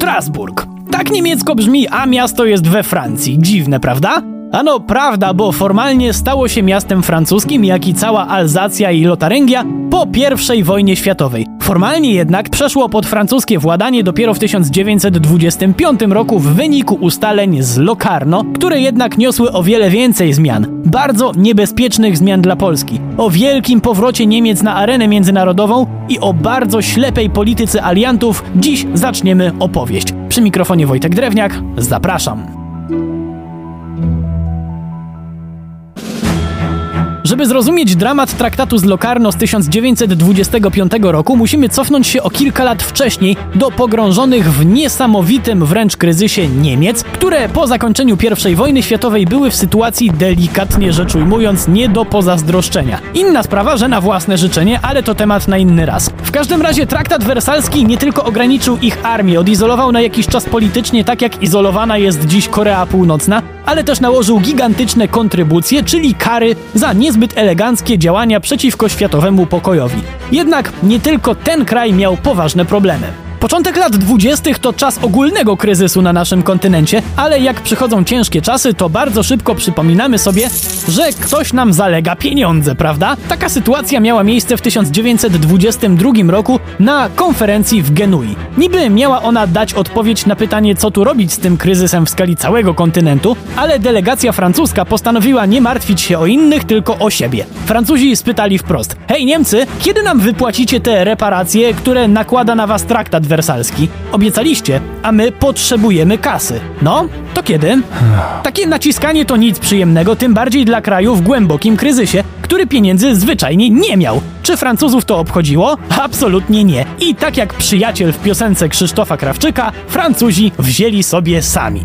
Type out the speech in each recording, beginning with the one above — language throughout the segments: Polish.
Strasburg. Tak niemiecko brzmi, a miasto jest we Francji. Dziwne, prawda? Ano prawda, bo formalnie stało się miastem francuskim, jak i cała Alzacja i Lotarengia po I wojnie światowej. Formalnie jednak przeszło pod francuskie władanie dopiero w 1925 roku w wyniku ustaleń z Locarno, które jednak niosły o wiele więcej zmian. Bardzo niebezpiecznych zmian dla Polski. O wielkim powrocie Niemiec na arenę międzynarodową i o bardzo ślepej polityce aliantów dziś zaczniemy opowieść. Przy mikrofonie Wojtek Drewniak, zapraszam. Żeby zrozumieć dramat traktatu z Locarno z 1925 roku, musimy cofnąć się o kilka lat wcześniej do pogrążonych w niesamowitym wręcz kryzysie Niemiec, które po zakończeniu I wojny światowej były w sytuacji delikatnie rzecz ujmując nie do pozazdroszczenia. Inna sprawa, że na własne życzenie, ale to temat na inny raz. W każdym razie traktat wersalski nie tylko ograniczył ich armię, odizolował na jakiś czas politycznie, tak jak izolowana jest dziś Korea Północna, ale też nałożył gigantyczne kontrybucje, czyli kary za niezbyt eleganckie działania przeciwko światowemu pokojowi. Jednak nie tylko ten kraj miał poważne problemy. Początek lat 20. to czas ogólnego kryzysu na naszym kontynencie, ale jak przychodzą ciężkie czasy, to bardzo szybko przypominamy sobie, że ktoś nam zalega pieniądze, prawda? Taka sytuacja miała miejsce w 1922 roku na konferencji w Genui. Niby miała ona dać odpowiedź na pytanie, co tu robić z tym kryzysem w skali całego kontynentu, ale delegacja francuska postanowiła nie martwić się o innych, tylko o siebie. Francuzi spytali wprost: Hej Niemcy, kiedy nam wypłacicie te reparacje, które nakłada na was traktat wersalski. Obiecaliście, a my potrzebujemy kasy. No, to kiedy? Takie naciskanie to nic przyjemnego, tym bardziej dla kraju w głębokim kryzysie, który pieniędzy zwyczajnie nie miał. Czy Francuzów to obchodziło? Absolutnie nie. I tak jak przyjaciel w piosence Krzysztofa Krawczyka, Francuzi wzięli sobie sami.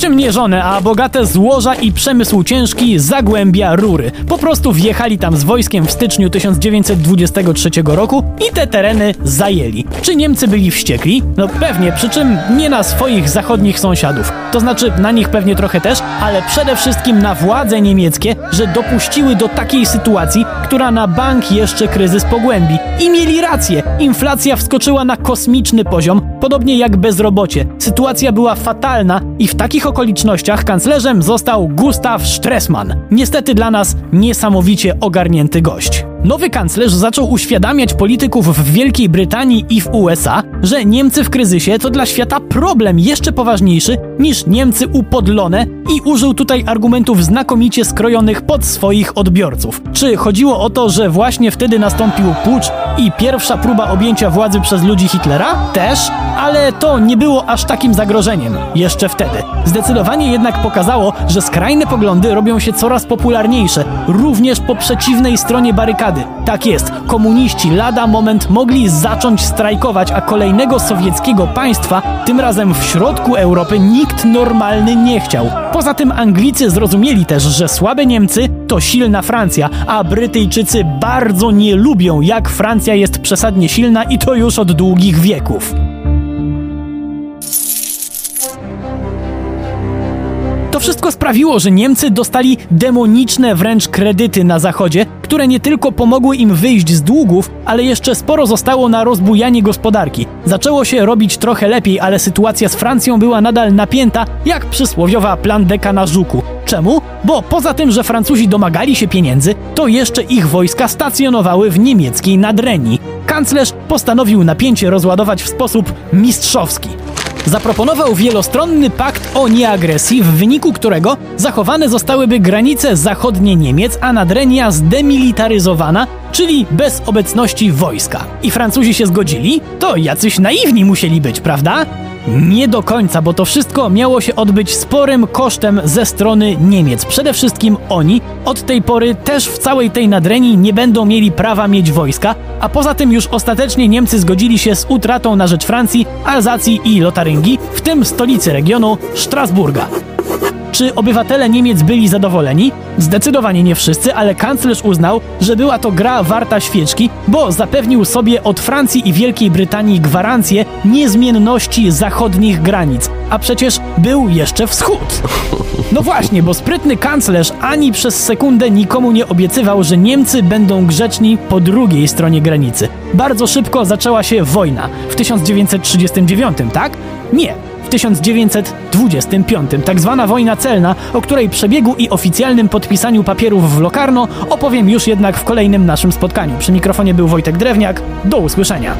Czym nie żone, a bogate złoża i przemysł ciężki zagłębia rury. Po prostu wjechali tam z wojskiem w styczniu 1923 roku i te tereny zajęli. Czy Niemcy byli wściekli? No pewnie, przy czym nie na swoich zachodnich sąsiadów. To znaczy na nich pewnie trochę też, ale przede wszystkim na władze niemieckie, że dopuściły do takiej sytuacji, która na bank jeszcze kryzys pogłębi. I mieli rację. Inflacja wskoczyła na kosmiczny poziom, podobnie jak bezrobocie. Sytuacja była fatalna i w takich okolicznościach kanclerzem został Gustav Stressmann. Niestety dla nas niesamowicie ogarnięty gość. Nowy kanclerz zaczął uświadamiać polityków w Wielkiej Brytanii i w USA, że Niemcy w kryzysie to dla świata problem jeszcze poważniejszy niż Niemcy upodlone i użył tutaj argumentów znakomicie skrojonych pod swoich odbiorców. Czy chodziło o to, że właśnie wtedy nastąpił pucz i pierwsza próba objęcia władzy przez ludzi Hitlera? Też, ale to nie było aż takim zagrożeniem jeszcze wtedy. Zdecydowanie jednak pokazało, że skrajne poglądy robią się coraz popularniejsze, również po przeciwnej stronie barykady. Tak jest, komuniści lada moment mogli zacząć strajkować, a kolejnego sowieckiego państwa, tym razem w środku Europy, nikt normalny nie chciał. Poza tym Anglicy zrozumieli też, że słabe Niemcy to silna Francja, a Brytyjczycy bardzo nie lubią, jak Francja jest przesadnie silna i to już od długich wieków. To wszystko sprawiło, że Niemcy dostali demoniczne wręcz kredyty na zachodzie, które nie tylko pomogły im wyjść z długów, ale jeszcze sporo zostało na rozbujanie gospodarki. Zaczęło się robić trochę lepiej, ale sytuacja z Francją była nadal napięta, jak przysłowiowa plandeka na żuku. Czemu? Bo poza tym, że Francuzi domagali się pieniędzy, to jeszcze ich wojska stacjonowały w niemieckiej Nadrenii. Kanclerz postanowił napięcie rozładować w sposób mistrzowski. Zaproponował wielostronny pakt o nieagresji, w wyniku którego zachowane zostałyby granice zachodnie Niemiec, a Nadrenia zdemilitaryzowana, czyli bez obecności wojska. I Francuzi się zgodzili? To jacyś naiwni musieli być, prawda? Nie do końca, bo to wszystko miało się odbyć sporym kosztem ze strony Niemiec. Przede wszystkim oni od tej pory też w całej tej nadrenii nie będą mieli prawa mieć wojska, a poza tym już ostatecznie Niemcy zgodzili się z utratą na rzecz Francji, Alzacji i Lotaryngii, w tym stolicy regionu Strasburga. Czy obywatele Niemiec byli zadowoleni? Zdecydowanie nie wszyscy, ale kanclerz uznał, że była to gra warta świeczki, bo zapewnił sobie od Francji i Wielkiej Brytanii gwarancję niezmienności zachodnich granic. A przecież był jeszcze wschód. No właśnie, bo sprytny kanclerz ani przez sekundę nikomu nie obiecywał, że Niemcy będą grzeczni po drugiej stronie granicy. Bardzo szybko zaczęła się wojna. W 1939, tak? Nie. W 1925, tak zwana wojna celna, o której przebiegu i oficjalnym podpisaniu papierów w Lokarno opowiem już jednak w kolejnym naszym spotkaniu. Przy mikrofonie był Wojtek Drewniak. Do usłyszenia.